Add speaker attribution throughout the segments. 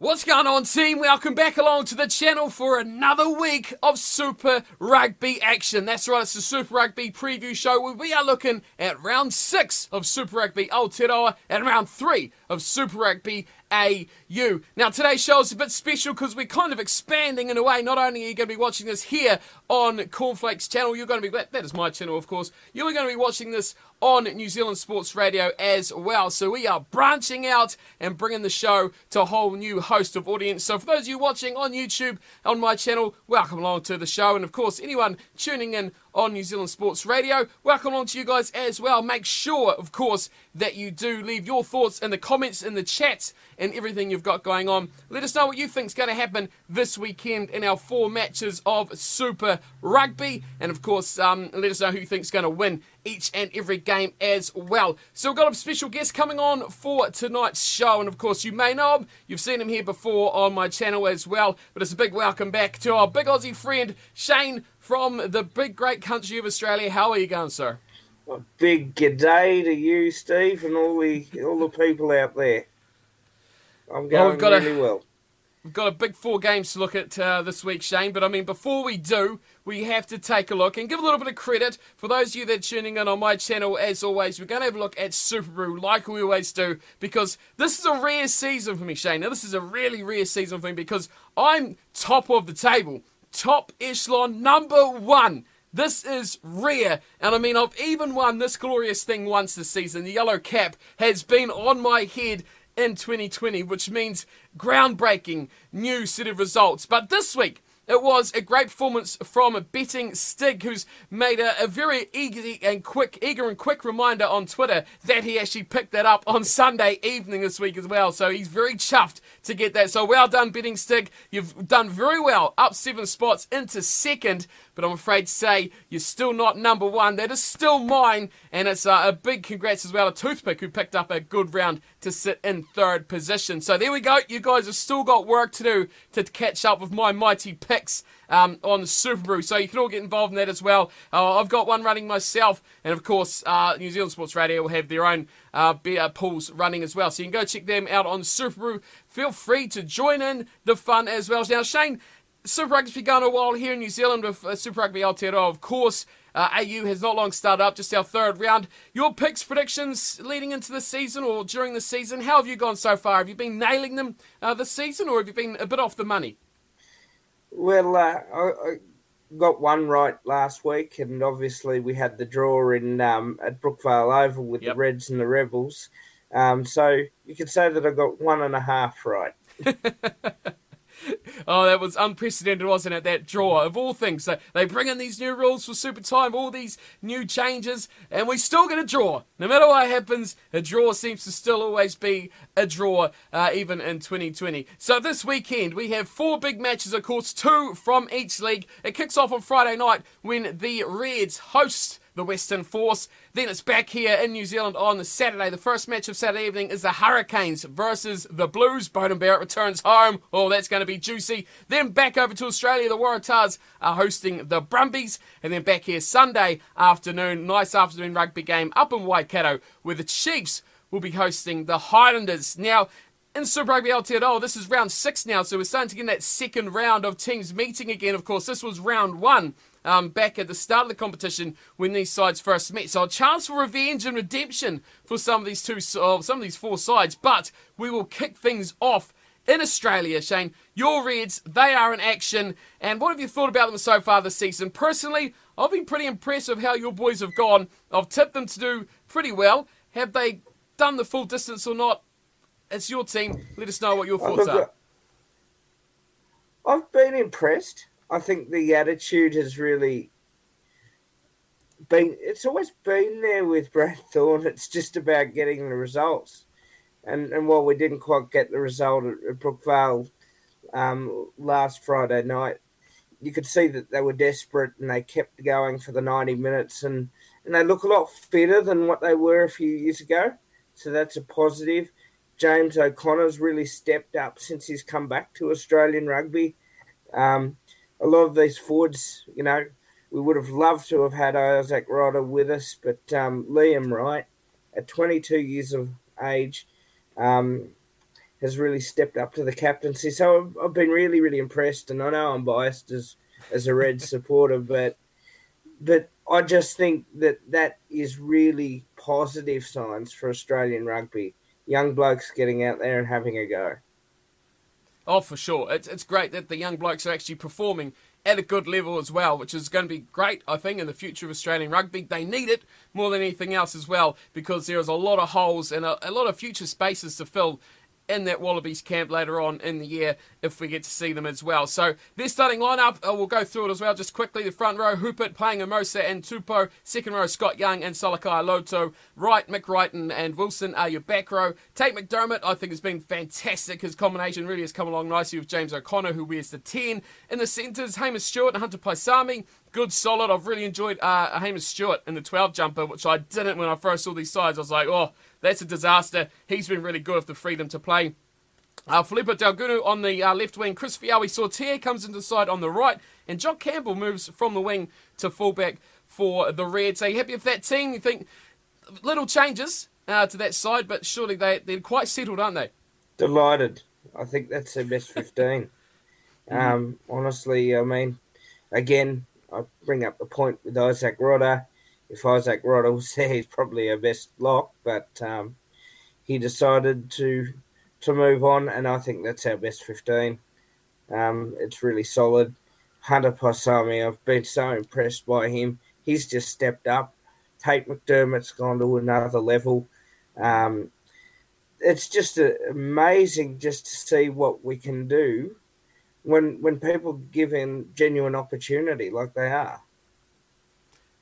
Speaker 1: What's going on, team? Welcome back along to the channel for another week of Super Rugby action. That's right, it's the Super Rugby preview show where we are looking at round six of Super Rugby Aotearoa and round three of Super Rugby AU. Now, today's show is a bit special because we're kind of expanding in a way. Not only are you going to be watching this here on Cornflakes channel, you're going to be, that is my channel, of course, you're going to be watching this on New Zealand Sports Radio as well. So we are branching out and bringing the show to a whole new host of audience. So for those of you watching on YouTube, on my channel, welcome along to the show. And of course, anyone tuning in on New Zealand Sports Radio. Welcome along to you guys as well. Make sure, of course, that you do leave your thoughts in the comments, in the chat, and everything you've got going on. Let us know what you think is going to happen this weekend in our four matches of Super Rugby. And of course, um, let us know who you think is going to win each and every game as well. So we've got a special guest coming on for tonight's show. And of course, you may know him. You've seen him here before on my channel as well. But it's a big welcome back to our big Aussie friend, Shane from the big great country of Australia. How are you going, sir?
Speaker 2: A big g'day to you, Steve, and all the all the people out there. I'm going well, really a, well.
Speaker 1: We've got a big four games to look at uh, this week, Shane. But I mean, before we do, we have to take a look and give a little bit of credit for those of you that are tuning in on my channel. As always, we're going to have a look at Superbru like we always do because this is a rare season for me, Shane. Now, this is a really rare season for me because I'm top of the table top echelon number one. This is rare, and I mean, I've even won this glorious thing once this season. The yellow cap has been on my head in 2020, which means groundbreaking new set of results. But this week, it was a great performance from Betting Stig, who's made a, a, very eager and quick, eager and quick reminder on Twitter that he actually picked that up on Sunday evening this week as well. So he's very chuffed to get that. So well done, Betting Stig. You've done very well, up seven spots into second but I'm afraid to say you're still not number one. That is still mine, and it's uh, a big congrats as well to Toothpick, who picked up a good round to sit in third position. So there we go. You guys have still got work to do to catch up with my mighty picks. Um, on the Superbru. So you can all get involved in that as well. Uh, I've got one running myself, and of course, uh, New Zealand Sports Radio will have their own uh, beer pools running as well. So you can go check them out on Superbru. Feel free to join in the fun as well. Now, Shane, Super Rugby's been going a while here in New Zealand with uh, Super Rugby Aotearoa, of course. Uh, AU has not long started up, just our third round. Your picks, predictions leading into the season or during the season, how have you gone so far? Have you been nailing them uh, this season or have you been a bit off the money?
Speaker 2: Well, uh, I, I, got one right last week, and obviously we had the draw in um, at Brookvale Oval with yep. the Reds and the Rebels. Um, so you could say that I got one and a half right.
Speaker 1: oh, that was unprecedented, wasn't it? That draw of all things. So they bring in these new rules for Super Time, all these new changes, and we still get a draw. No matter what happens, a draw seems to still always be a draw, uh, even in 2020. So this weekend we have four big matches, of course, two from each league. It kicks off on Friday night when the Reds host the Western Force. Then it's back here in New Zealand on the Saturday. The first match of Saturday evening is the Hurricanes versus the Blues. Beauden Barrett returns home. Oh, that's going to be juicy. Then back over to Australia. The Waratahs are hosting the Brumbies. And then back here Sunday afternoon. Nice afternoon rugby game up in Waikato where the Chiefs will be hosting the Highlanders. Now, in Super Rugby Aotearoa, this is round six now, so we're starting to get that second round of teams meeting again. Of course, this was round one um, back at the start of the competition when these sides first met. So a chance for revenge and redemption for some of these two, uh, some of these four sides. But we will kick things off in Australia, Shane. Your Reds, they are in action. And what have you thought about them so far this season? Personally, I've been pretty impressed with how your boys have gone. I've tipped them to do pretty well. Have they done the full distance or not? It's your team. Let us know what your thoughts are.
Speaker 2: I've been impressed. I think the attitude has really been. It's always been there with Brad Thorn. It's just about getting the results. And and while we didn't quite get the result at, at Brookvale um, last Friday night, you could see that they were desperate and they kept going for the 90 minutes and, and they look a lot fitter than what they were a few years ago. So that's a positive. James O'Connor's really stepped up since he's come back to Australian rugby. Um, a lot of these forwards, you know, we would have loved to have had Isaac Rodda with us, but um, Liam Wright, at 22 years of age, um, has really stepped up to the captaincy. So I've, I've, been really, really impressed, and I know I'm biased as as a Red supporter, but but I just think that that is really positive signs for Australian rugby young blokes getting out there and having a go.
Speaker 1: Oh, for sure. It's, it's great that the young blokes are actually performing at a good level as well, which is going to be great, I think, in the future of Australian rugby. They need it more than anything else as well because there is a lot of holes and a, a lot of future spaces to fill in that Wallabies camp later on in the year if we get to see them as well. So their starting lineup, uh, we'll go through it as well just quickly. The front row, Hoopert playing Amosa and Tupou. Second row, Scott Young and Salakaia-Loto. Right, Mick Wrighton and Wilson are your back row. Tate McDermott, I think, has been fantastic. His combination really has come along nicely with James O'Connor, who wears the 10. In the centres, Hamish Stewart and Hunter Paisami good, solid. I've really enjoyed uh, Hamish Stewart in the 12 jumper, which I didn't when I first saw these sides. I was like, oh, that's a disaster. He's been really good with the freedom to play. Uh, Filipe Daugunu on the uh, left wing. Chris Feauai-Sautia comes into the side on the right. And Jock Campbell moves from the wing to fullback for the Reds. Are you happy with that team? You think little changes uh, to that side, but surely they, they're quite settled, aren't they?
Speaker 2: Delighted. I think that's their best 15. um, honestly, I mean, again, I bring up the point with Isaac Rodda. If Isaac Rodda was there, he's probably our best lock, but um, he decided to to move on, and I think that's our best 15. Um, it's really solid. Hunter Paisami, I've been so impressed by him. He's just stepped up. Tate McDermott's gone to another level. Um, it's just a, amazing just to see what we can do when when people give him genuine opportunity like they are.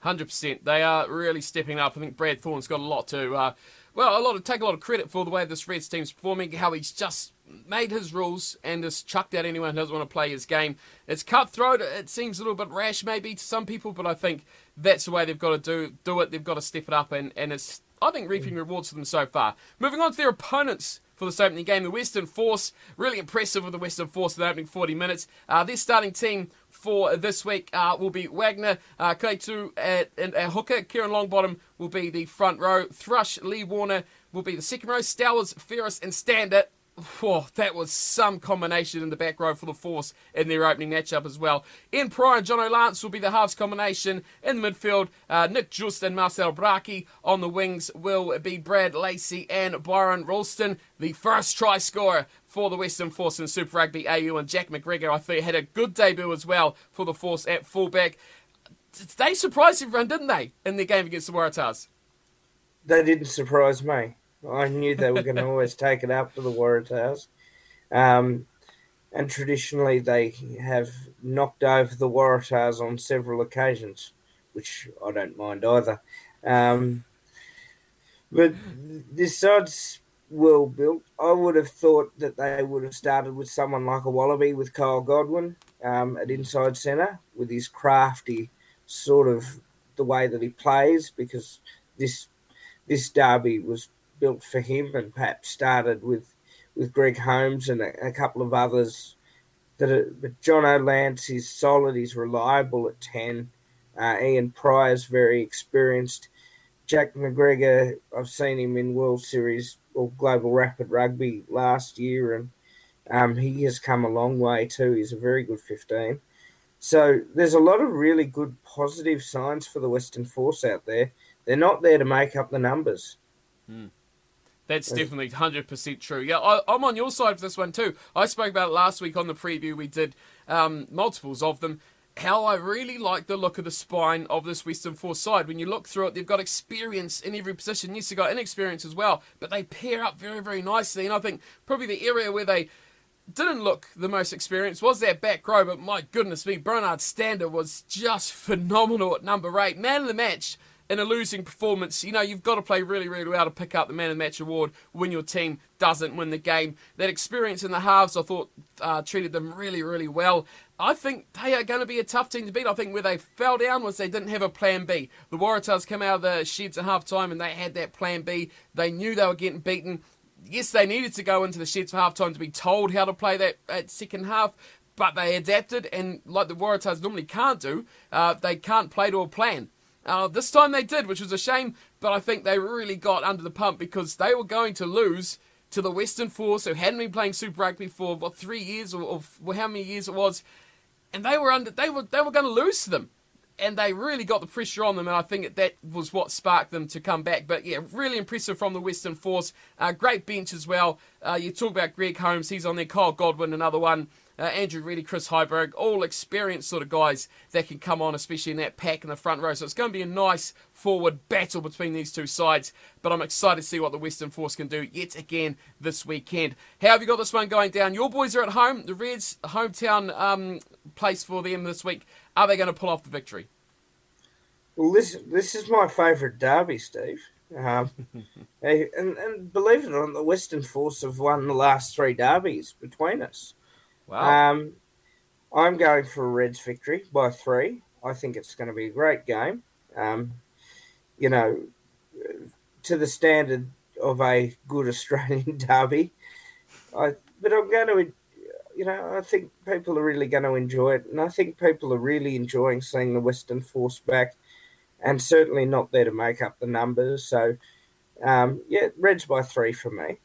Speaker 1: Hundred percent, they are really stepping up. I think Brad Thorn's got a lot to uh, well, a lot of take a lot of credit for the way this Reds team's performing, how he's just made his rules and just chucked out anyone who doesn't want to play his game. It's cutthroat. It seems a little bit rash maybe to some people, but I think that's the way they've got to do do it. They've got to step it up, and, and it's I think reaping rewards for them so far. Moving on to their opponents for this opening game. The Western Force, really impressive with the Western Force in the opening 40 minutes. Uh, their starting team for this week uh, will be Wagner, uh, Kaitu at, and uh, hooker. Kieran Longbottom will be the front row. Thrush, Lee Warner will be the second row. Stowers, Ferris, and Stander Whoa, that was some combination in the back row for the Force in their opening matchup as well. Ian Prior and Jono Lance will be the halves combination. In the midfield, uh, Nick Just and Marcel Brache. On the wings will be Brad Lacey and Byron Ralston. The first try scorer for the Western Force in Super Rugby AU and Jack McGregor, I think, had a good debut as well for the Force at fullback. They surprised everyone, didn't they, in their game against the Waratahs?
Speaker 2: They didn't surprise me. I knew they were going to always take it up to the Waratahs. Um, and traditionally, they have knocked over the Waratahs on several occasions, which I don't mind either. Um, but this side's well built. I would have thought that they would have started with someone like a Wallaby with Kyle Godwin um, at inside centre with his crafty sort of the way that he plays because this this derby was built for him and perhaps started with with Greg Holmes and a, a couple of others. That but Jono Lance is solid. He's reliable at ten. Uh, Ian Prior's very experienced. Jack McGregor, I've seen him in World Series or Global Rapid Rugby last year, and um, he has come a long way too. He's a very good 15. So there's a lot of really good positive signs for the Western Force out there. They're not there to make up the numbers.
Speaker 1: Hmm. That's definitely 100% true. Yeah, I, am on your side for this one too. I spoke about it last week on the preview. We did um, multiples of them. How I really like the look of the spine of this Western Force side. When you look through it, they've got experience in every position. Yes, they've got inexperience as well, but they pair up very, very nicely. And I think probably the area where they didn't look the most experienced was that back row, but my goodness me, Brynard Stander was just phenomenal at number eight. Man of the match in a losing performance, you know, you've got to play really, really well to pick up the man of the match award when your team doesn't win the game. That experience in the halves, I thought, uh, treated them really, really well. I think they are going to be a tough team to beat. I think where they fell down was they didn't have a plan B. The Waratahs came out of the sheds at half time and they had that plan B. They knew they were getting beaten. Yes, they needed to go into the sheds for half time to be told how to play that, second half, but they adapted and, like the Waratahs normally can't do, uh, they can't play to a plan. Uh, this time they did, which was a shame, but I think they really got under the pump because they were going to lose to the Western Force, who hadn't been playing Super Rugby for what three years or, or how many years it was, and they were under they were they were going to lose to them, and they really got the pressure on them, and I think that was what sparked them to come back. But yeah, really impressive from the Western Force. Uh, great bench as well. Uh, you talk about Greg Holmes, he's on there. Kyle Godwin, another one uh, Andrew Ready, Chris Heiberg, all experienced sort of guys that can come on, especially in that pack in the front row. So it's going to be a nice forward battle between these two sides. But I'm excited to see what the Western Force can do yet again this weekend. How have you got this one going down? Your boys are at home. The Reds, hometown um, place for them this week. Are they going to pull off the victory?
Speaker 2: Well, this this is my favourite derby, Steve. Um, and, and believe it or not, the Western Force have won the last three derbies between us. Wow. Um, I'm going for a Reds victory by three. I think it's going to be a great game. Um, you know, to the standard of a good Australian derby. I, but I'm going to, you know, I think people are really going to enjoy it, and I think people are really enjoying seeing the Western Force back, and certainly not there to make up the numbers. So, um, yeah, Reds by three for me.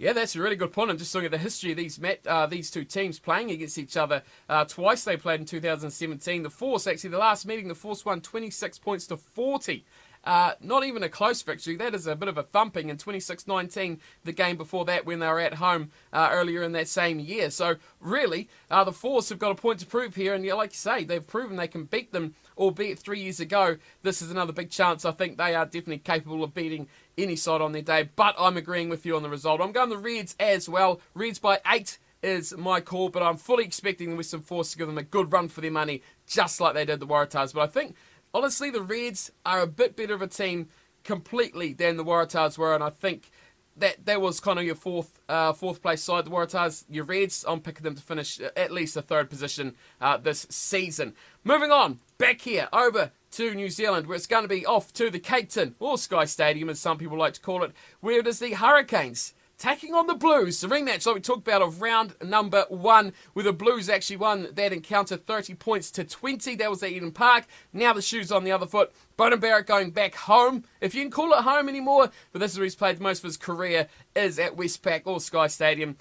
Speaker 1: Yeah, that's a really good point. I'm just looking at the history of these uh, these two teams playing against each other. Uh, twice they played in 2017. The Force, actually, the last meeting, the Force won 26 points to 40. Uh, not even a close victory. That is a bit of a thumping in 26 19, the game before that when they were at home uh, earlier in that same year. So, really, uh, the Force have got a point to prove here. And, yeah, like you say, they've proven they can beat them, albeit three years ago. This is another big chance. I think they are definitely capable of beating any side on their day. But I'm agreeing with you on the result. I'm going the Reds as well. Reds by eight is my call, but I'm fully expecting the Western Force to give them a good run for their money, just like they did the Waratahs. But I think, honestly, the Reds are a bit better of a team completely than the Waratahs were, and I think that that was kind of your fourth uh, fourth place side. The Waratahs, your Reds, I'm picking them to finish at least a third position uh, this season. Moving on, back here over to New Zealand, where it's going to be off to the Cake Tin, or Sky Stadium, as some people like to call it, where it is the Hurricanes taking on the Blues. The rematch, that we talked about, of round number one, where the Blues actually won that encounter 30 points to 20. That was at Eden Park. Now the shoes on the other foot. Beauden Barrett going back home, if you can call it home anymore, but this is where he's played most of his career, is at Westpac or Sky Stadium.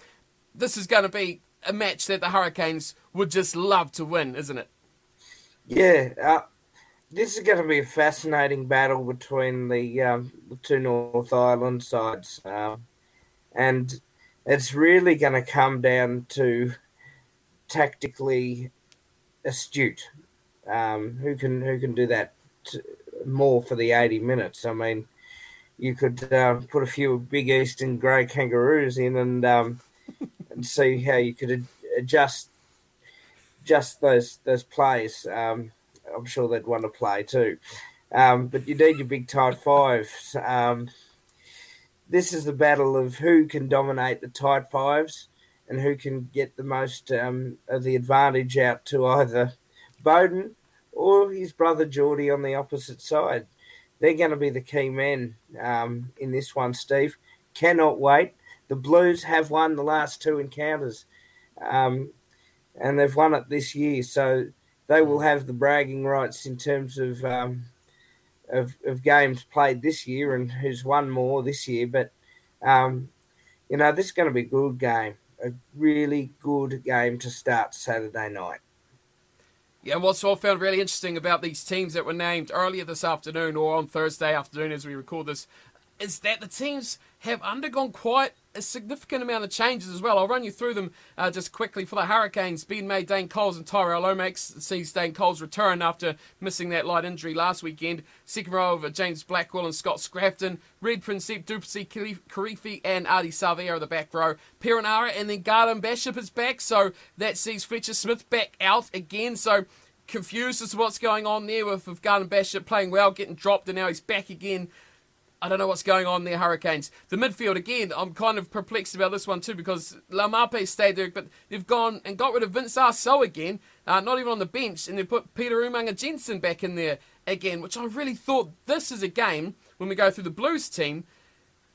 Speaker 1: This is going to be a match that the Hurricanes would just love to win, isn't it?
Speaker 2: Yeah, uh, this is going to be a fascinating battle between the, um, the two North Island sides, um, and it's really going to come down to tactically astute. Um, who can who can do that more for the eighty minutes? I mean, you could uh, put a few big eastern grey kangaroos in and um, and see how you could adjust just those those plays. Um, I'm sure they'd want to play too. Um, but you need your big tight fives. Um, this is the battle of who can dominate the tight fives and who can get the most um, of the advantage out to either Beauden or his brother Jordie on the opposite side. They're going to be the key men um, in this one, Steve. Cannot wait. The Blues have won the last two encounters, um, and they've won it this year. So they will have the bragging rights in terms of, um, of, of games played this year and who's won more this year. But um, you know, this is going to be a good game, a really good game to start Saturday night.
Speaker 1: Yeah, what's all found really interesting about these teams that were named earlier this afternoon or on Thursday afternoon as we record this is that the teams have undergone quite a significant amount of changes as well. I'll run you through them uh, just quickly. For the Hurricanes, Ben May, Dane Coles, and Tyrell Lomax sees Dane Coles return after missing that light injury last weekend. Second row of James Blackwell and Scott Scrafton. Reed Prinsep, Duplessis, Kirifi, and Ardie Savea are the back row. Perenara and then Garden Bachop is back, so that sees Fletcher Smith back out again. So confused as to what's going on there with, with Garden Bachop playing well, getting dropped, and now he's back again. I don't know what's going on there, Hurricanes. The midfield, again, I'm kind of perplexed about this one too because Laumape stayed there, but they've gone and got rid of Vince Aso again, uh, not even on the bench, and they've put Peter Umaga-Jensen back in there again, which I really thought this is a game, when we go through the Blues team,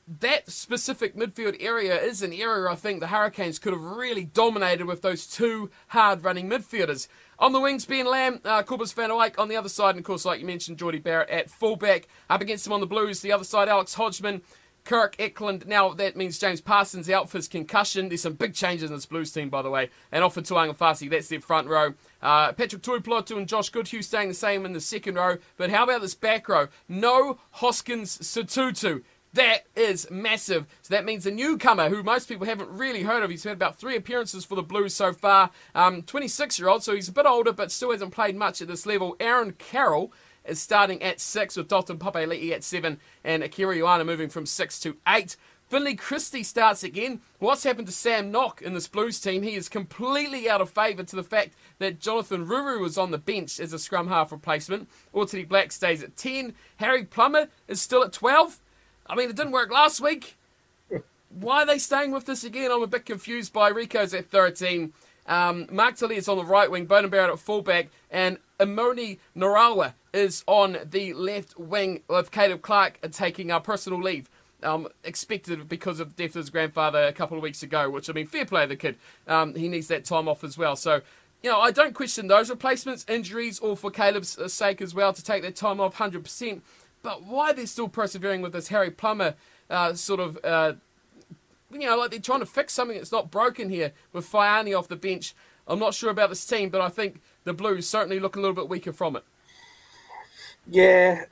Speaker 1: that specific midfield area is an area I think the Hurricanes could have really dominated with those two hard running midfielders. On the wings, Ben Lam, uh, Kobus van Wyk on the other side, and of course, like you mentioned, Jordie Barrett at fullback. Up against him on the Blues, the other side, Alex Hodgman, Kurt Eklund. Now that means James Parsons out for his concussion. There's some big changes in this Blues team, by the way. And Ofa Tu'ungafasi, that's their front row. Uh, Patrick Tuipulotu and Josh Goodhue staying the same in the second row. But how about this back row? No Hoskins Sotutu. That is massive. So that means a newcomer who most people haven't really heard of. He's had about three appearances for the Blues so far. 26 um, year old, so he's a bit older, but still hasn't played much at this level. Aaron Carroll is starting at six with Dalton Papali'i at seven and Akira Ioane moving from six to eight. Finlay Christie starts again. What's happened to Sam Nock in this Blues team? He is completely out of favour to the fact that Jonathan Ruru was on the bench as a scrum half replacement. Otere Black stays at 10. Harry Plummer is still at 12. I mean, it didn't work last week. Why are they staying with this again? I'm a bit confused by Rieko's at 13. Um, Mark Telea is on the right wing, Beauden Barrett at fullback, and Emoni Narawa is on the left wing with Caleb Clarke taking our personal leave. Um, expected because of the death of his grandfather a couple of weeks ago, which I mean, fair play the kid. Um, he needs that time off as well. So, you know, I don't question those replacements, injuries, or for Caleb's sake as well to take that time off 100%. But why they're still persevering with this Harry Plummer uh, sort of, uh, you know, like they're trying to fix something that's not broken here with Faiane off the bench. I'm not sure about this team, but I think the Blues certainly look a little bit weaker from it.
Speaker 2: Yeah,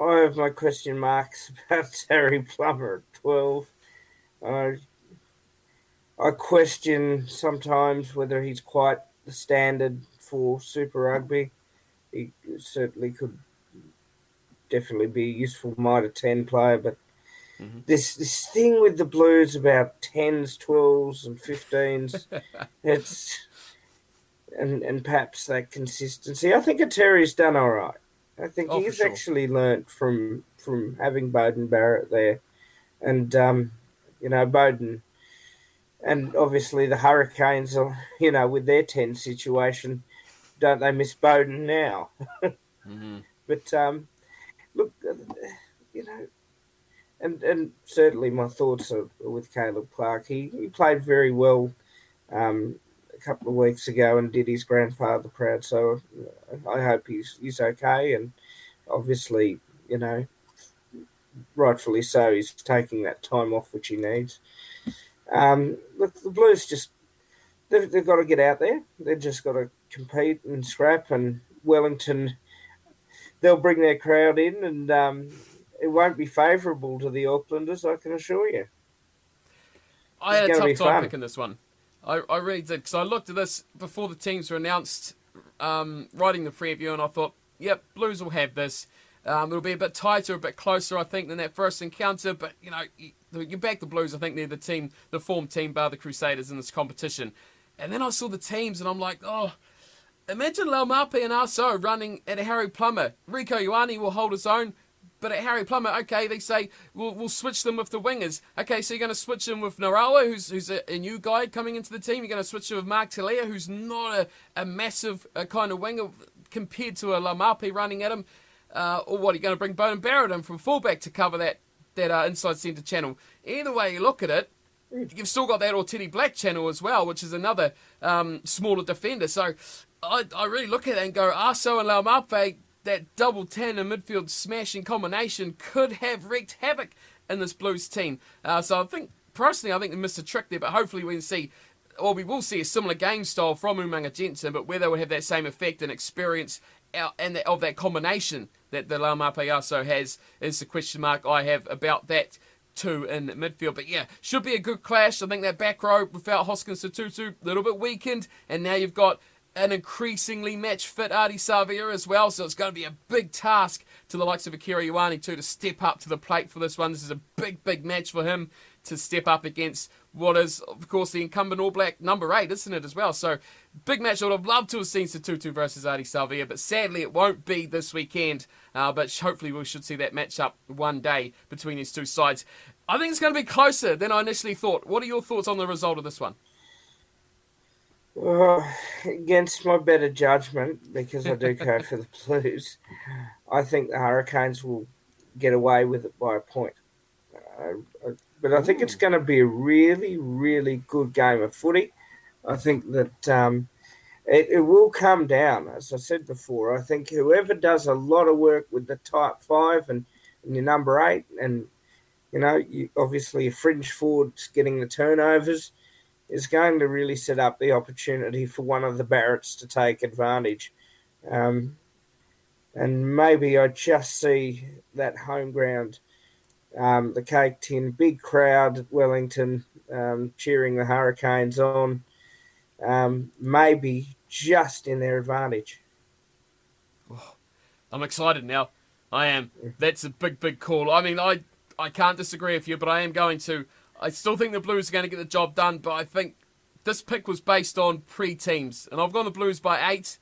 Speaker 2: I have my question marks about Harry Plummer at 12. Uh, I question sometimes whether he's quite the standard for Super Rugby. He certainly could definitely be a useful Mitre 10 player, but mm-hmm. this this thing with the Blues about 10s, 12s, and 15s, it's and and perhaps that consistency. I think Terry's done all right. I think oh, he's sure. actually learnt from from having Beauden Barrett there, and um, you know Beauden, and obviously the Hurricanes are you know with their ten situation, don't they miss Beauden now? mm-hmm. But um, look, uh, you know, and and certainly my thoughts are with Caleb Clarke. He he played very well um, a couple of weeks ago and did his grandfather proud. So uh, I hope he's he's okay. And obviously, you know, rightfully so, he's taking that time off which he needs. Um, look, the Blues just they've, they've got to get out there. They've just got to compete and scrap. And Wellington they'll bring their crowd in, and um, it won't be favourable to the Aucklanders. I can assure you.
Speaker 1: I had a tough time fun. picking this one. I, I really did because I looked at this before the teams were announced, um, writing the preview, and I thought, yep, Blues will have this. Um, it'll be a bit tighter, a bit closer, I think, than that first encounter. But you know, you, you back the Blues. I think they're the team, the form team, bar the Crusaders in this competition. And then I saw the teams, and I'm like, oh, Imagine Laumape and Aso running at Harry Plummer. Rieko Ioane will hold his own, but at Harry Plummer, okay, they say we'll, we'll switch them with the wingers. Okay, so you're going to switch them with Narawa, who's, who's a, a, new guy coming into the team. You're going to switch them with Mark Telea, who's not a, a massive uh, kind of winger. compared to a Laumape running at him? Uh, or what, are you going to bring Beauden Barrett in from fullback to cover that, that uh, inside centre channel? Either way you look at it, you've still got that Teddy Black channel as well, which is another um, smaller defender. So I, I really look at that and go, Aso and Laumape, that double 10 in midfield smashing combination could have wreaked havoc in this Blues team. Uh, so I think, personally, I think they missed a trick there, but hopefully we can see or we will see a similar game style from Umaga Jensen, but whether will have that same effect and experience and of that combination that the Laumape Aso has is the question mark I have about that too in midfield. But yeah, should be a good clash. I think that back row without Hoskins Sotutu, a little bit weakened, and now you've got an increasingly match fit Ardie Savea as well. So it's going to be a big task to the likes of Akira Ioane too to step up to the plate for this one. This is a big, big match for him to step up against what is, of course, the incumbent All Black number eight, isn't it, as well? So, big match. I would have loved to have seen Sotutu versus Ardie Savea, but sadly it won't be this weekend. Uh, but hopefully we should see that match up one day between these two sides. I think it's going to be closer than I initially thought. What are your thoughts on the result of this one?
Speaker 2: Well, against my better judgment, because I do go for the Blues, I think the Hurricanes will get away with it by a point. Uh, but I think it's going to be a really, really good game of footy. I think that um, it, it, will come down, as I said before. I think whoever does a lot of work with the tight five and, and your number eight, and you know, you, obviously fringe forwards getting the turnovers, is going to really set up the opportunity for one of the Barretts to take advantage. Um, and maybe I just see that home ground um, the Cake Tin, big crowd Wellington um, cheering the Hurricanes on, um, maybe just in their advantage.
Speaker 1: Oh, I'm excited now. I am. That's a big, big call. I mean, I I can't disagree with you, but I am going to. I still think the Blues are going to get the job done, but I think this pick was based on pre teams, and I've gone the Blues by eight.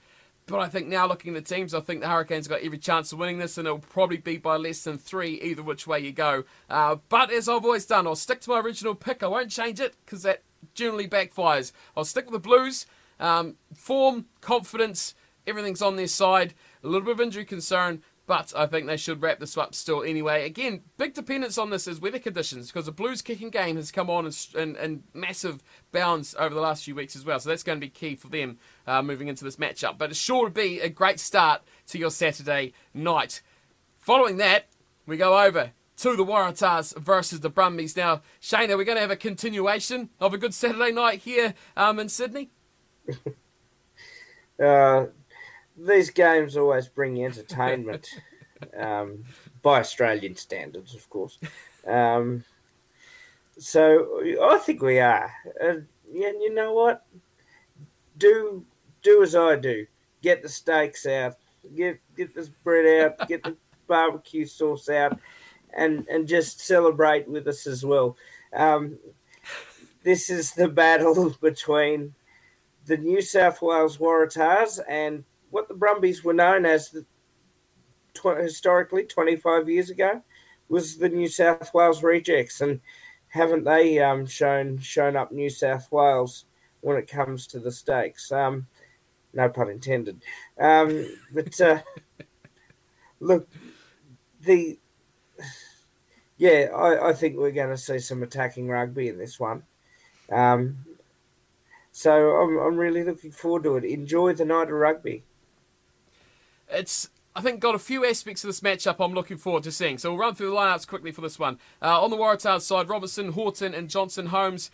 Speaker 1: But I think now looking at the teams, I think the Hurricanes got every chance of winning this, and it'll probably be by less than three, either which way you go. Uh, but as I've always done, I'll stick to my original pick. I won't change it because that generally backfires. I'll stick with the Blues. Um, form, confidence, everything's on their side. A little bit of injury concern, but I think they should wrap this up still anyway. Again, big dependence on this is weather conditions because the Blues kicking game has come on in, in, massive bounds over the last few weeks as well. So that's going to be key for them uh, moving into this matchup. But it's sure to be a great start to your Saturday night. Following that, we go over to the Waratahs versus the Brumbies. Now, Shane, are we going to have a continuation of a good Saturday night here um, in Sydney?
Speaker 2: uh, these games always bring entertainment um, by Australian standards, of course. Um, so I think we are. Uh, yeah, you know what? Do do as I do. Get the steaks out. Get get this bread out. Get the barbecue sauce out, and and just celebrate with us as well. Um, this is the battle between the New South Wales Waratahs and what the Brumbies were known as the, tw- historically 25 years ago was the New South Wales Rejects, and haven't they um, shown shown up New South Wales when it comes to the stakes? Um, no pun intended. Um, but uh, look, the yeah, I, I think we're going to see some attacking rugby in this one. Um, so I'm, I'm really looking forward to it. Enjoy the night of rugby
Speaker 1: it's I think got a few aspects of this matchup I'm looking forward to seeing. So we'll run through the lineups quickly for this one. Uh, on the Waratahs side, Robertson, Horton, and Johnson Holmes.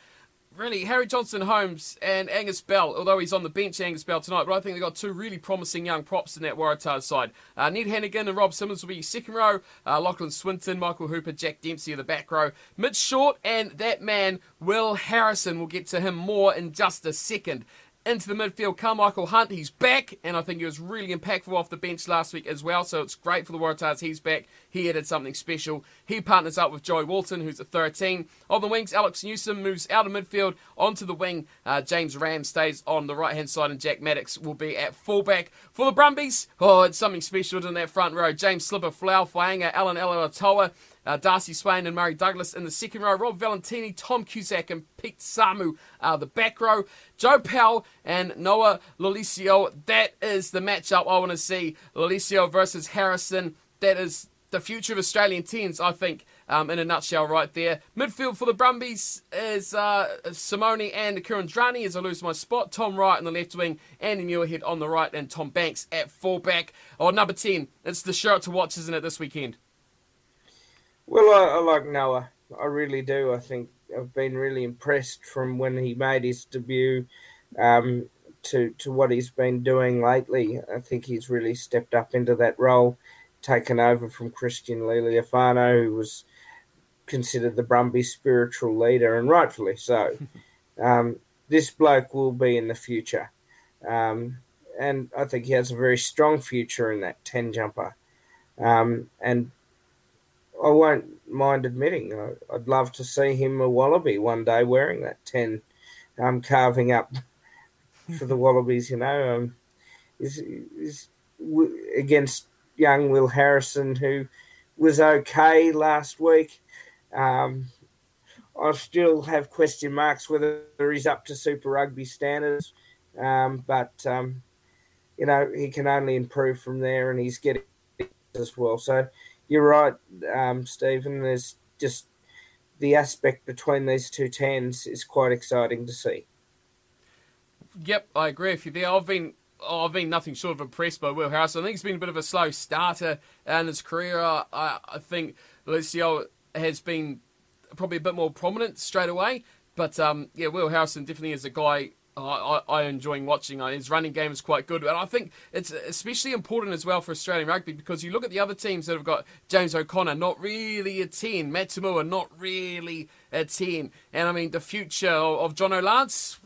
Speaker 1: Really, Harry Johnson Holmes and Angus Bell, although he's on the bench, Angus Bell tonight, but I think they've got two really promising young props in that Waratahs side. Uh, Ned Hanigan and Rob Simmons will be second row. Uh, Lachlan Swinton, Michael Hooper, Jack Dempsey are the back row. Mitch Short and that man, Will Harrison, we'll get to him more in just a second into the midfield. Karmichael Hunt, he's back, and I think he was really impactful off the bench last week as well. So it's great for the Waratahs. He's back. he added something special. He partners up with Joey Walton, who's a 13. On the wings, Alex Newsome moves out of midfield onto the wing. Uh, James Ramm stays on the right hand side, and Jack Maddocks will be at fullback. For the Brumbies, oh, it's something special in that front row. James Slipper, Folau Fainga'a, Allan Alaalatoa, uh, Darcy Swain and Murray Douglas in the second row. Rob Valetini, Tom Cusack, and Pete Samu the back row. Joe Powell and Noah Lolesio. That is the matchup I want to see. Lolesio versus Harrison. That is the future of Australian teams, I think, um, in a nutshell, right there. Midfield for the Brumbies is uh, Simone and Kuridrani as I lose my spot. Tom Wright on the left wing, Andy Muirhead on the right, and Tom Banks at fullback. Or oh, number 10. It's the shirt to watch, isn't it, this weekend?
Speaker 2: Well, I, I like Noah. I really do. I think I've been really impressed from when he made his debut um, to to what he's been doing lately. I think he's really stepped up into that role, taken over from Christian Lealiifano, who was considered the Brumbies' spiritual leader, and rightfully so. um, this bloke will be in the future, um, and I think he has a very strong future in that ten jumper. Um, and I won't mind admitting, I'd love to see him a Wallaby one day wearing that 10, um, carving up for the Wallabies, you know. Um, is, is against young Will Harrison, who was okay last week. Um, I still have question marks whether he's up to Super Rugby standards, um, but um, you know he can only improve from there, and he's getting as well. So you're right, um, Stephen. There's just the aspect between these two tens is quite exciting to see.
Speaker 1: Yep, I agree with you there. I've been oh, I've been nothing short of impressed by Will Harris. I think he's been a bit of a slow starter in his career. I, I think Lucio has been probably a bit more prominent straight away. But um, yeah, Will Harrison definitely is a guy I, I, enjoying watching. Uh, his running game is quite good, and I think it's especially important as well for Australian rugby because you look at the other teams that have got James O'Connor, not really a ten, Matt To'omua, not really a ten, and I mean the future of John Lance.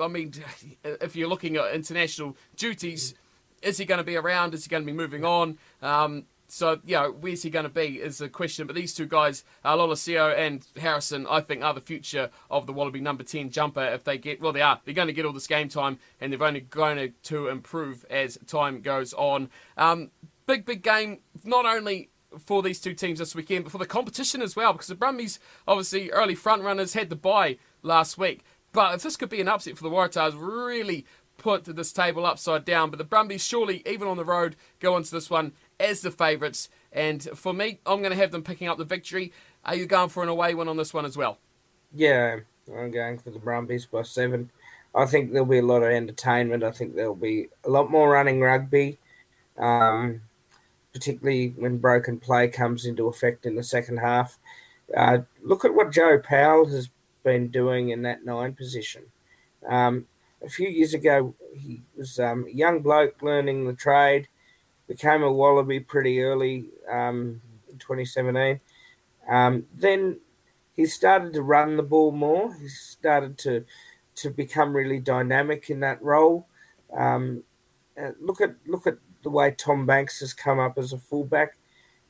Speaker 1: I mean, if you're looking at international duties, is he going to be around? Is he going to be moving on? Um, so, you know, where's he going to be is the question. But these two guys, Lolesio and Harrison, I think are the future of the Wallaby number 10 jumper if they get, well, they are. They're going to get all this game time and they're only going to improve as time goes on. Um, big, big game, not only for these two teams this weekend, but for the competition as well, because the Brumbies, obviously, early front runners, had the bye last week. But if this could be an upset for the Waratahs, really put this table upside down. But the Brumbies, surely, even on the road, go into this one as the favourites. And for me, I'm going to have them picking up the victory. Are you going for an away win on this one as well?
Speaker 2: Yeah, I'm going for the Brumbies by seven. I think there'll be a lot of entertainment. I think there'll be a lot more running rugby, um, particularly when broken play comes into effect in the second half. Uh, look at what Joe Powell has been doing in that nine position. Um, a few years ago, he was um, a young bloke learning the trade became a Wallaby pretty early um, in 2017. Um, then he started to run the ball more. He started to to become really dynamic in that role. Um, look at look at the way Tom Banks has come up as a fullback.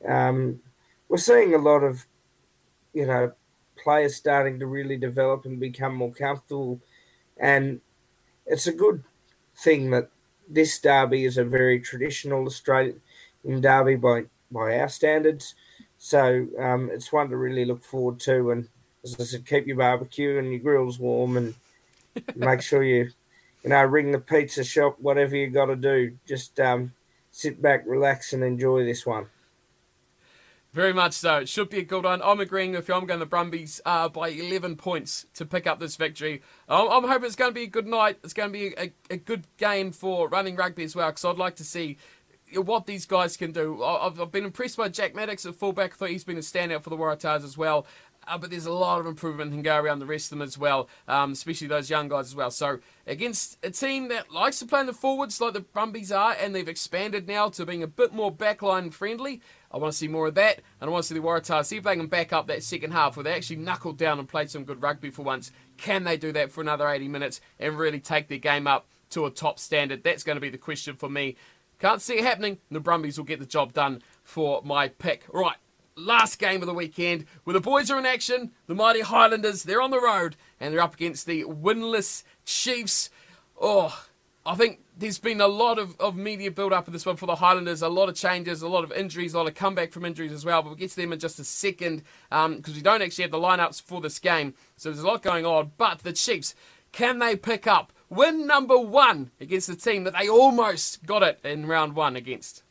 Speaker 2: Um, we're seeing a lot of, you know, players starting to really develop and become more comfortable, and it's a good thing that this derby is a very traditional Australian derby by by our standards. So um, it's one to really look forward to. And as I said, keep your barbecue and your grills warm, and make sure you, you know, ring the pizza shop. Whatever you got to do, just um, sit back, relax, and enjoy this one.
Speaker 1: Very much so. It should be a good one. I'm agreeing with you. I'm going the Brumbies uh, by 11 points to pick up this victory. I'm, I'm hoping it's going to be a good night. It's going to be a, a good game for running rugby as well, because I'd like to see what these guys can do. I've, I've been impressed by Jack Maddocks at fullback. I thought he's been a standout for the Waratahs as well. Uh, but there's a lot of improvement can go around the rest of them as well, um, especially those young guys as well. So against a team that likes to play in the forwards like the Brumbies are, and they've expanded now to being a bit more backline friendly. I want to see more of that, and I want to see the Waratahs see if they can back up that second half where they actually knuckled down and played some good rugby for once. Can they do that for another 80 minutes and really take their game up to a top standard? That's going to be the question for me. Can't see it happening. The Brumbies will get the job done for my pick. Right, last game of the weekend where the boys are in action. The mighty Highlanders, they're on the road and they're up against the winless Chiefs. Oh, I think there's been a lot of, of media build up in this one for the Highlanders, a lot of changes, a lot of injuries, a lot of comeback from injuries as well. But we'll get to them in just a second because um, we don't actually have the lineups for this game. So there's a lot going on. But the Chiefs, can they pick up win number one against the team that they almost got it in round one against?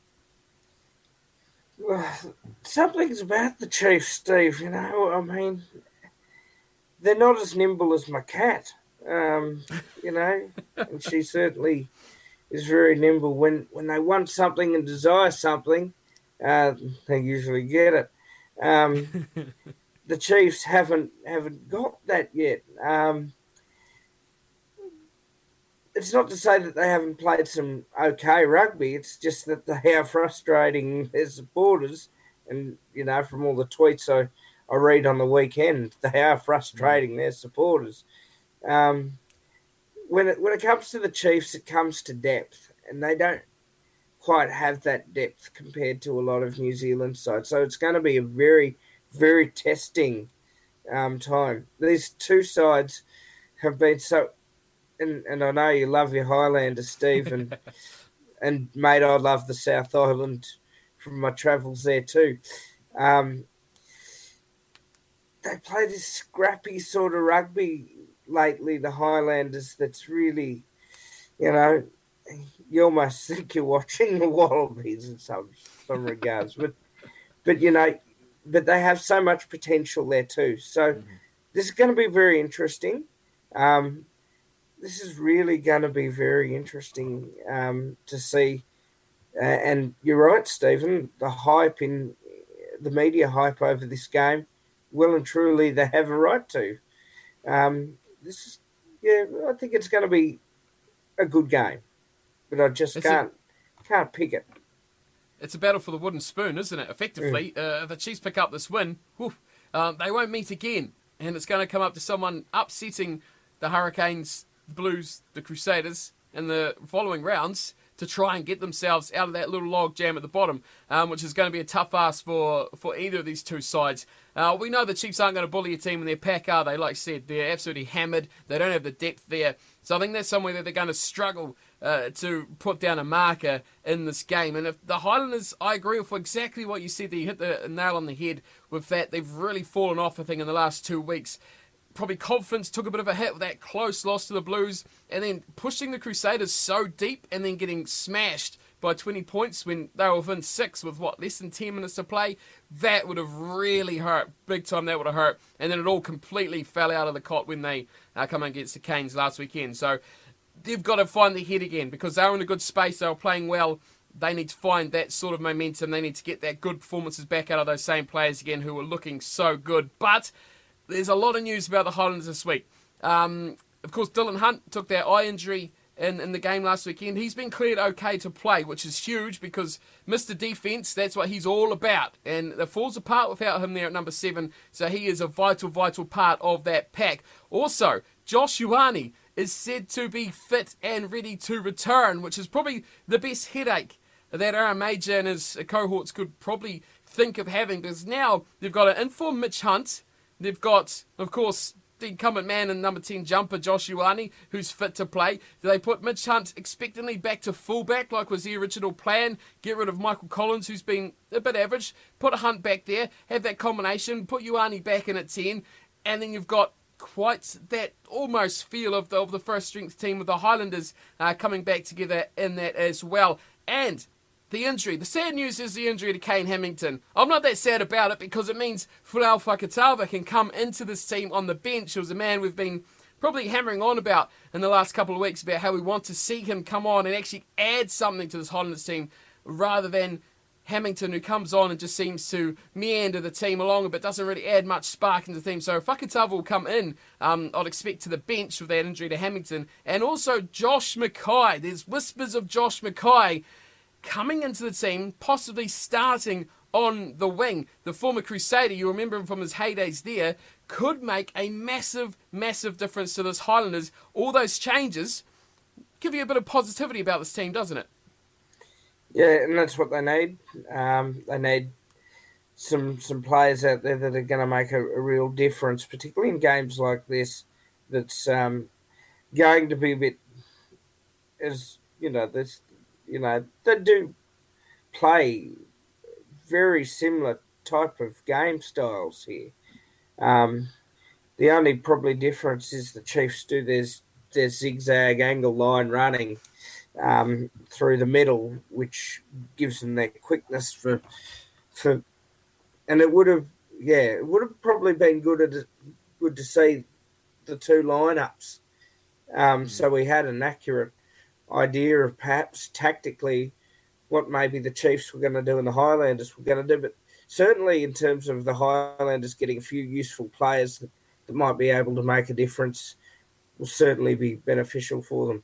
Speaker 2: Well, something's about the Chiefs, Steve. You know, I mean, they're not as nimble as my cat. Um, you know, and she certainly is very nimble. When when they want something and desire something, uh, they usually get it. Um, the Chiefs haven't haven't got that yet. Um, it's not to say that they haven't played some okay rugby. It's just that they are frustrating their supporters, and you know from all the tweets I, I read on the weekend, they are frustrating their supporters. Um, when it when it comes to the Chiefs, it comes to depth, and they don't quite have that depth compared to a lot of New Zealand sides. So it's going to be a very very testing um, time. These two sides have been so and, and I know you love your Highlander, Steve, and and mate, I love the South Island from my travels there too. Um, they play this scrappy sort of rugby lately, the Highlanders. That's really, you know, you almost think you're watching the Wallabies in some some regards, but but you know, but they have so much potential there too. So mm-hmm. this is going to be very interesting. Um, this is really going to be very interesting um, to see. Uh, and you're right, Stephen. The hype in the media hype over this game, well and truly, they have a right to. Um, this is, yeah, I think it's going to be a good game, but I just it's can't a, can't pick it.
Speaker 1: It's a battle for the wooden spoon, isn't it? Effectively, mm. uh, if the Chiefs pick up this win, whew, uh, they won't meet again, and it's going to come up to someone upsetting the Hurricanes Blues, the Crusaders, in the following rounds to try and get themselves out of that little log jam at the bottom, um, which is going to be a tough ask for, for either of these two sides. Uh, we know the Chiefs aren't going to bully a team in their pack, are they? Like I said, they're absolutely hammered. They don't have the depth there. So I think that's somewhere that they're going to struggle uh, to put down a marker in this game. And if the Highlanders, I agree with exactly what you said. That you hit the nail on the head with that. They've really fallen off, I think, in the last two weeks probably confidence took a bit of a hit with that close loss to the Blues, and then pushing the Crusaders so deep and then getting smashed by 20 points when they were within six with what less than 10 minutes to play. That would have really hurt, big time. That would have hurt, and then it all completely fell out of the cot when they uh, come against the Canes last weekend. So they've got to find their head again because they were in a good space. They were playing well. They need to find that sort of momentum. They need to get that good performances back out of those same players again who were looking so good. But there's a lot of news about the Highlanders this week. Um, of course, Dillon Hunt took that eye injury in, in the game last weekend. He's been cleared okay to play, which is huge because Mr. Defence, that's what he's all about. And it falls apart without him there at number seven. So he is a vital, vital part of that pack. Also, Josh Ioane is said to be fit and ready to return, which is probably the best headache that Aaron Mauger and his cohorts could probably think of having because now they've got an informed Mitch Hunt They've got, of course, the incumbent man and number 10 jumper, Josh Ioane, who's fit to play. Do they put Mitch Hunt expectantly back to fullback like was the original plan? Get rid of Michael Collins, who's been a bit average. Put Hunt back there, have that combination, put Ioane back in at 10, and then you've got quite that almost feel of the, of the first strength team with the Highlanders uh, coming back together in that as well. And the injury. The sad news is the injury to Kayne Hammington. I'm not that sad about it because it means Folau Fakatava can come into this team on the bench. It was a man we've been probably hammering on about in the last couple of weeks about how we want to see him come on and actually add something to this Hollanders team rather than Hammington who comes on and just seems to meander the team along but doesn't really add much spark into the team. So if Fakatava will come in, um, I'd expect, to the bench with that injury to Hammington. And also Josh McKay. There's whispers of Josh McKay coming into the team, possibly starting on the wing. The former Crusader, you remember him from his heydays there, could make a massive, massive difference to this Highlanders. All those changes give you a bit of positivity about this team, doesn't it?
Speaker 2: Yeah, and that's what they need. Um, they need some some players out there that are going to make a, a, real difference, particularly in games like this. That's um, going to be a bit, as you know, this, you know, they do play very similar type of game styles here. Um, the only probably difference is the Chiefs do their, their zigzag angle line running um, through the middle, which gives them that quickness for for. And it would have, yeah, it would have probably been good at, good to see the two lineups, um, so we had an accurate idea of perhaps tactically what maybe the Chiefs were going to do and the Highlanders were going to do, but certainly in terms of the Highlanders getting a few useful players that, that might be able to make a difference, will certainly be beneficial for them.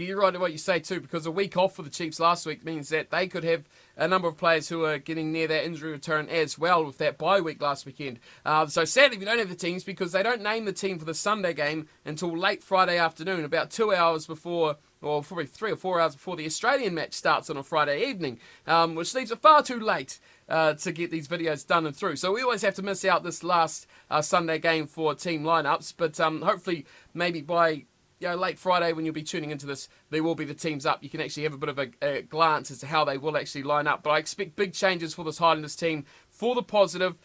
Speaker 1: You're right in what you say too, because a week off for the Chiefs last week means that they could have a number of players who are getting near their injury return as well with that bye week last weekend. Uh, so sadly, we don't have the teams because they don't name the team for the Sunday game until late Friday afternoon, about two hours before or probably three or four hours before the Australian match starts on a Friday evening, um, which leaves it far too late uh, to get these videos done and through. So we always have to miss out this last uh, Sunday game for team lineups, but um, hopefully maybe by you know, late Friday when you'll be tuning into this, there will be the teams up. You can actually have a bit of a, a, glance as to how they will actually line up. But I expect big changes for this Highlanders team for the positive.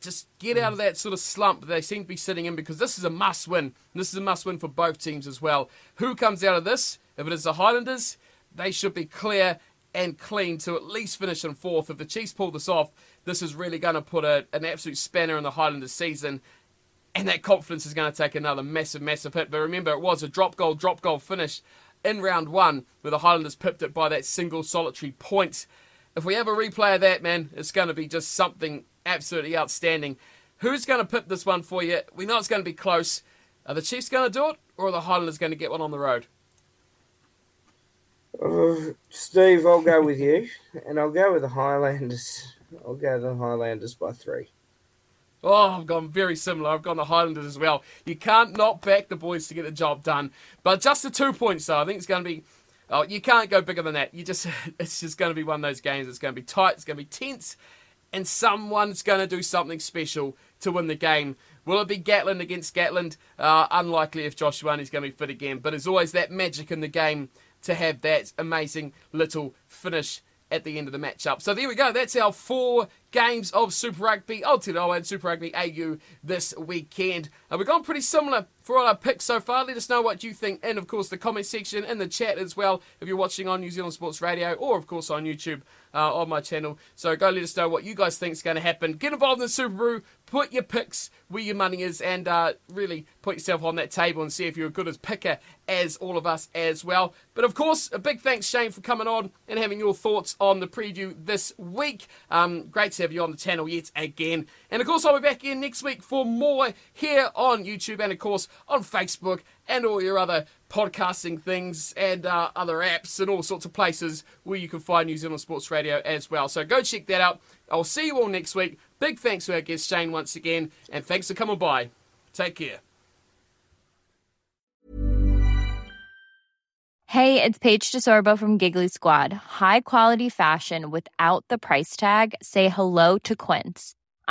Speaker 1: Just get out of that sort of slump they seem to be sitting in because this is a must win. This is a must win for both teams as well. Who comes out of this? If it is the Highlanders, they should be clear and clean to at least finish in fourth. If the Chiefs pull this off, this is really going to put a, an absolute spanner in the Highlanders season and that confidence is going to take another massive, massive hit. But remember, it was a drop goal, drop goal finish in round one where the Highlanders pipped it by that single solitary point. If we have a replay of that, man, it's going to be just something absolutely outstanding. Who's going to pip this one for you? We know it's going to be close. Are the Chiefs going to do it, or are the Highlanders going to get one on the road?
Speaker 2: Uh, Steve, I'll go with you, and I'll go with the Highlanders. I'll go the Highlanders by three.
Speaker 1: Oh, I've gone very similar. I've gone the Highlanders as well. You can't not back the boys to get the job done. But just the two points, though. I think it's going to be. Oh, you can't go bigger than that. You just, it's just going to be one of those games. It's going to be tight. It's going to be tense, and someone's going to do something special to win the game. Will it be Gatland against Gatland? Uh, unlikely if Joshua is going to be fit again. But there's always that magic in the game to have that amazing little finish at the end of the matchup. So there we go. That's our four games of Super Rugby Aotearoa and Super Rugby AU this weekend. Uh, and we've gone pretty similar for all our picks so far. Let us know what you think, and of course the comment section in the chat as well. If you're watching on New Zealand Sports Radio or of course on YouTube uh, on my channel, so go let us know what you guys think is going to happen. Get involved in the SuperBru. Put your picks where your money is, and uh, really put yourself on that table and see if you're as good as picker as all of us as well. But of course, a big thanks Shane for coming on and having your thoughts on the preview this week. Um, great to have you on the channel yet again. And of course, I'll be back in next week for more here on YouTube and of course on Facebook and all your other podcasting things and uh, other apps and all sorts of places where you can find New Zealand Sports Radio as well. So go check that out. I'll see you all next week. Big thanks to our guest Shane once again, and thanks for coming by. Take care.
Speaker 3: Hey, it's Paige DeSorbo from Giggly Squad. High quality fashion without the price tag. Say hello to Quince.